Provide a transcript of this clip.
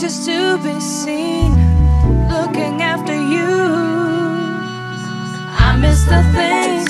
just to be seen looking after you. I miss the things.